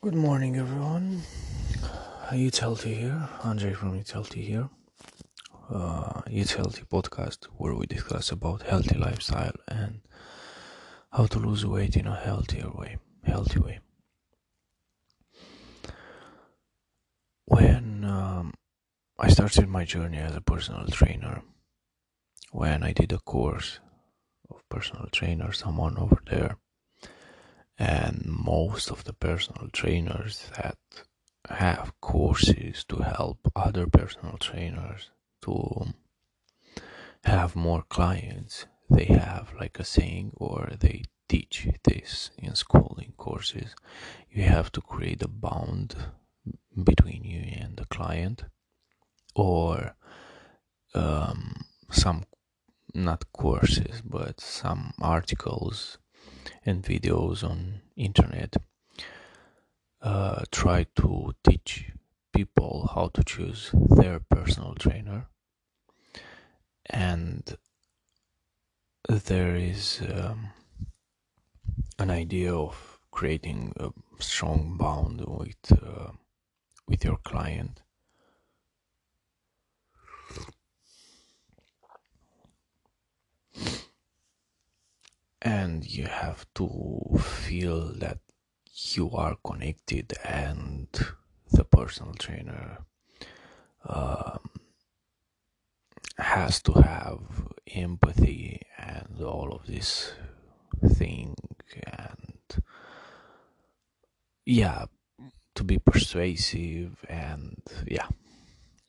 Good morning, everyone. Healthy here. Andre from Healthy here. Uh, Healthy podcast where we discuss about healthy lifestyle and how to lose weight in a healthier way, healthy way. When um, I started my journey as a personal trainer, when I did a course of personal trainer, someone over there and most of the personal trainers that have courses to help other personal trainers to have more clients they have like a saying or they teach this in schooling courses. You have to create a bond between you and the client or um, some not courses but some articles and videos on internet. Uh, try to teach people how to choose their personal trainer. And there is um, an idea of creating a strong bond with uh, with your client and you have to feel that you are connected and the personal trainer um, has to have empathy and all of this thing. And yeah to be persuasive and yeah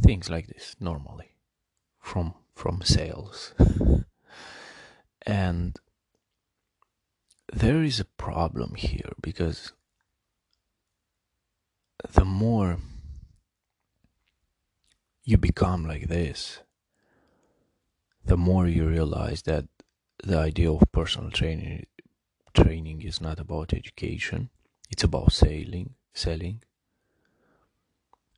things like this normally from from sales. And there is a problem here because the more you become like this, the more you realize that the idea of personal training training is not about education, it's about selling, selling.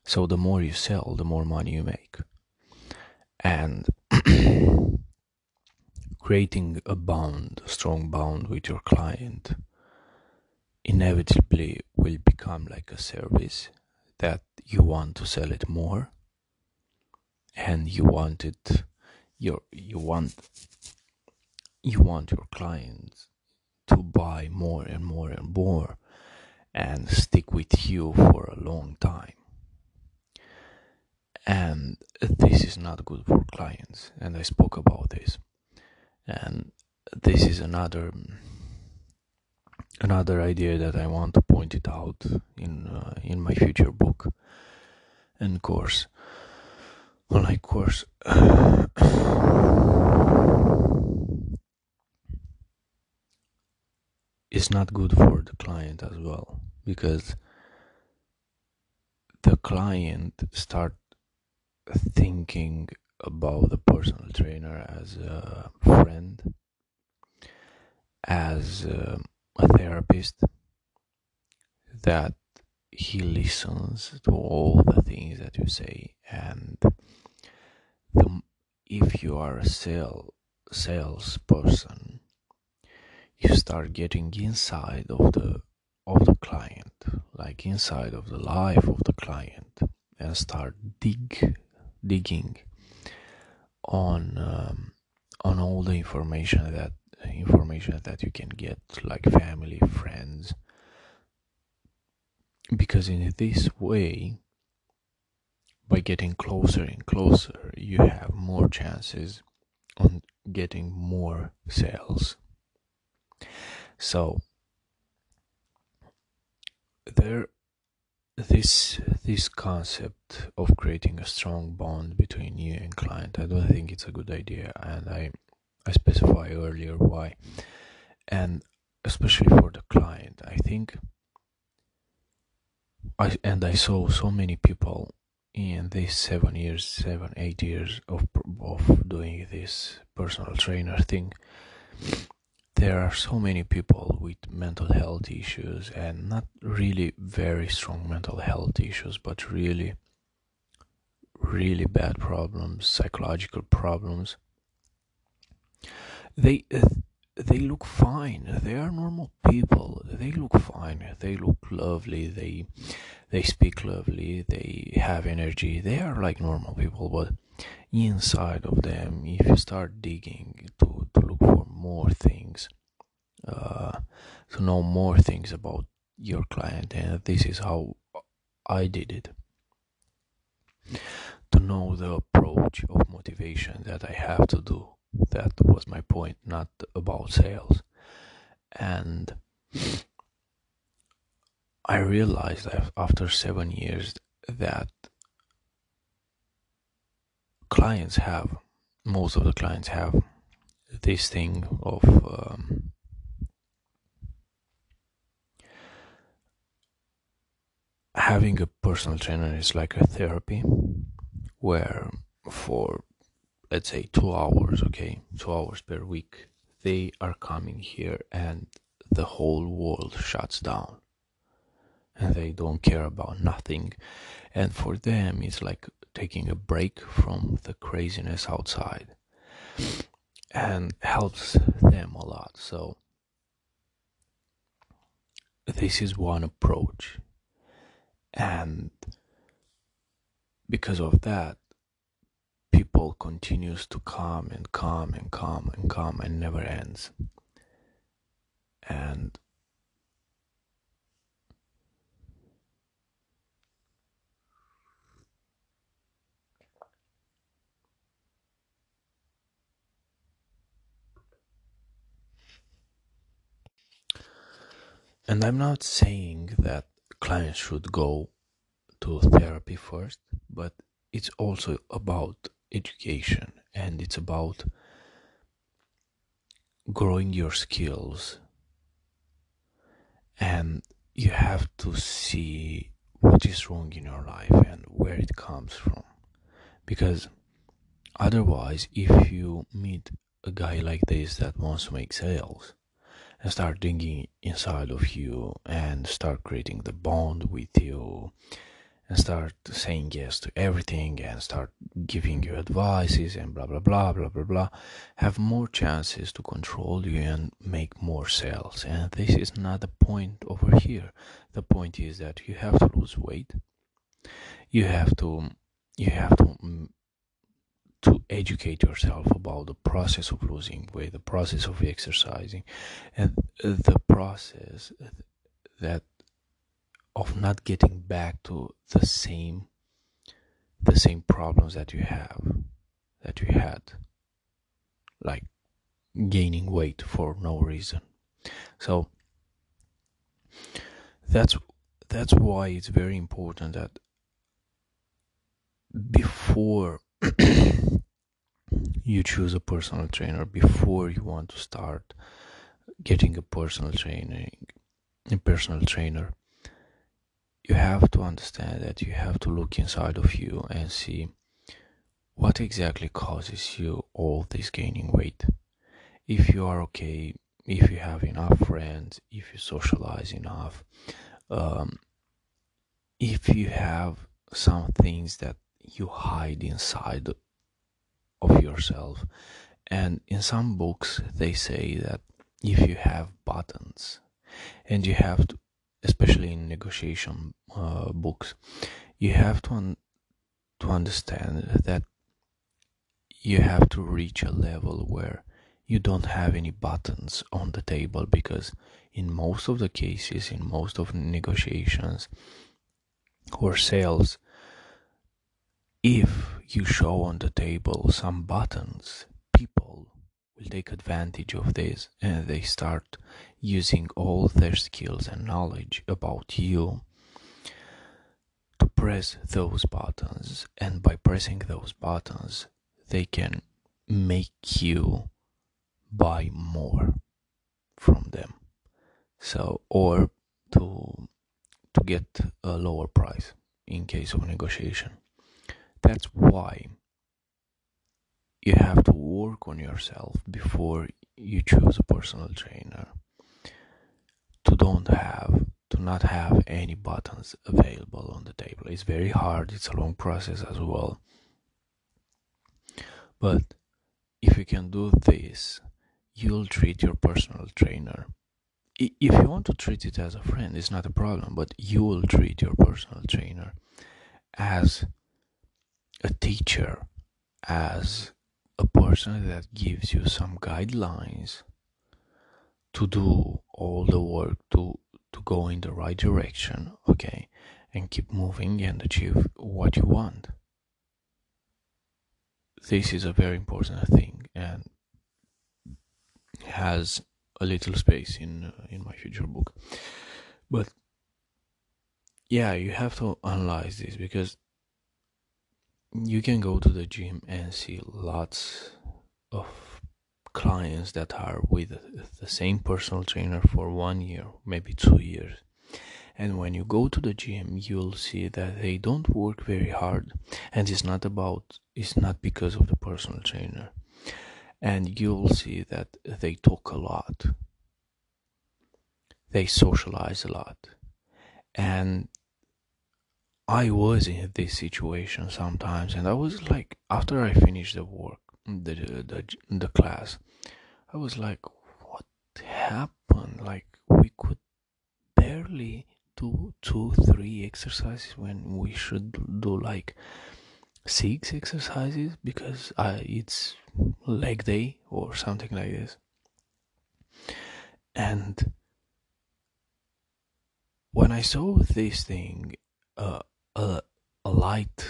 So the more you sell, the more money you make. And creating a bond, a strong bond with your client, inevitably will become like a service that you want to sell it more and you want it your you want you want your clients to buy more and more and more and stick with you for a long time. And this is not good for clients and i spoke about this and this is another another idea that I want to point it out in uh, in my future book and course. Online course. Is not good for the client as well because the client start thinking about the personal trainer as a friend, as a, therapist, that he listens to all the things that you say, and the, if you are a sale salesperson, you start getting inside of the of the client, like inside of the life of the client, and start dig digging on um, on all the information that information that you can get like family friends. Because in this way by getting closer and closer you have more chances on getting more sales. So there this this concept of creating a strong bond between you and client i don't think it's a good idea and i i specify earlier why. And especially for the client i think i and i saw so many people in these seven years seven eight years of of doing this personal trainer thing there are so many people with mental health issues and not really very strong mental health issues but really really bad problems psychological problems. They uh, they look fine. They are normal people. They look fine. They look lovely. They they speak lovely. They have energy. They are like normal people but inside of them if you start digging to more things uh, to know more things about your client and this is how i did it to know the approach of motivation that i have to do that was my point, not about sales. And I realized after seven years that clients have, most of the clients have this thing of um, having a personal trainer is like a therapy where for let's say two hours okay two hours per week they are coming here and the whole world shuts down. And they don't care about nothing. And for them it's like taking a break from the craziness outside and helps them a lot so this is one approach and because of that people continues to come and come and come and come and never ends. And and I'm not saying that clients should go to therapy first, but it's also about education and it's about growing your skills. And you have to see what is wrong in your life and where it comes from. Because otherwise if you meet a guy like this that wants to make sales and start digging inside of you and start creating the bond with you and start saying yes to everything and start giving you advices and blah blah blah blah blah blah. Have more chances to control you and make more sales. And this is not the point over here. The point is that you have to lose weight. You have to you have to mm, to educate yourself about the process of losing weight the process of exercising and the process that of not getting back to the same the same problems that you have that you had. Like gaining weight for no reason. So that's that's why it's very important that before you choose a personal trainer before you want to start getting a personal training a personal trainer you have to understand that you have to look inside of you and see what exactly causes you all this gaining weight. If you are okay, if you have enough friends, if you socialize enough, um, if you have some things that you hide inside of yourself. And in some books, they say that if you have buttons and you have to especially in negotiation uh, books, you have to un- to understand that you have to reach a level where you don't have any buttons on the table because in most of the cases in most of negotiations or sales if you show on the table some buttons people will take advantage of this and they start using all their skills and knowledge about you to press those buttons. And by pressing those buttons they can make you buy more from them. So or to to get a lower price in case of negotiation that's why you have to work on yourself before you choose a personal trainer to don't have to not have any buttons available on the table. It's very hard, it's a long process as well. But if you can do this, you'll treat your personal trainer if you want to treat it as a friend it's not a problem but you will treat your personal trainer as a teacher as a person that gives you some guidelines to do all the work to to go in the right direction okay and keep moving and achieve what you want. This is a very important thing and has a little space in uh, in my future book. But yeah you have to analyze this because you can go to the gym and see lots of clients that are with the same personal trainer for one year maybe two years. And when you go to the gym you'll see that they don't work very hard and it's not about it's not because of the personal trainer. And you'll see that they talk a lot. They socialize a lot. And i was in this situation sometimes and i was like after i finished the work the the, the class i was like what happened? Like we could barely do two three exercises when we should do like six exercises because uh, it's leg day or something like this. And when i saw this thing uh, a, a light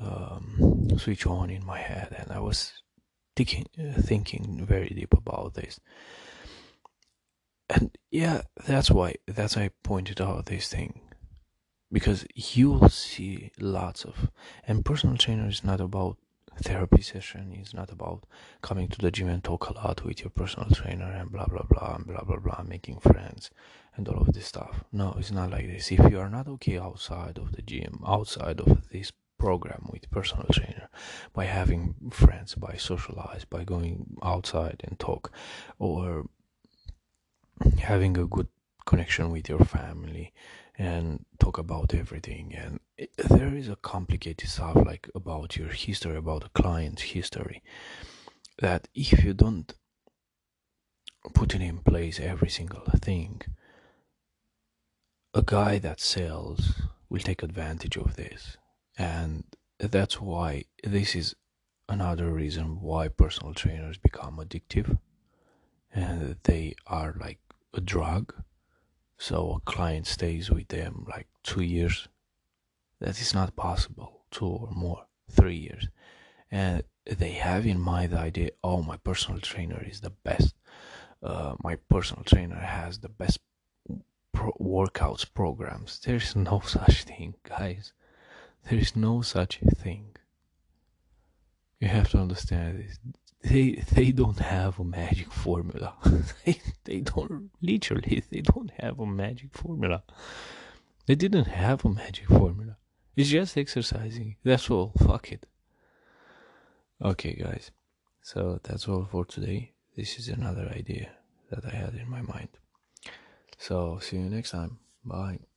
um, switch on in my head and i was thinking, thinking very deep about this. And yeah that's why that's why i pointed out this thing. Because you'll see lots of and personal trainer is not about therapy session it's not about coming to the gym and talk a lot with your personal trainer and blah blah blah and blah blah blah making friends and all of this stuff. No it's not like this. If you are not okay outside of the gym outside of this program with personal trainer by having friends by socialize by going outside and talk or having a good connection with your family and talk about everything and it, there is a complicated stuff like about your history about a client's history that if you don't put it in place every single thing a guy that sells will take advantage of this. And that's why this is another reason why personal trainers become addictive. And they are like a drug. So a client stays with them like two years. That is not possible. Two or more three years. And they have in mind the idea oh my personal trainer is the best. Uh, my personal trainer has the best pro- workouts programs there's no such thing guys there is no such thing you have to understand this they they don't have a magic formula. they they don't literally they don't have a magic formula. They didn't have a magic formula. It's just exercising. That's all. Fuck it. Okay, guys. So that's all for today. This is another idea that I had in my mind. So see you next time. Bye.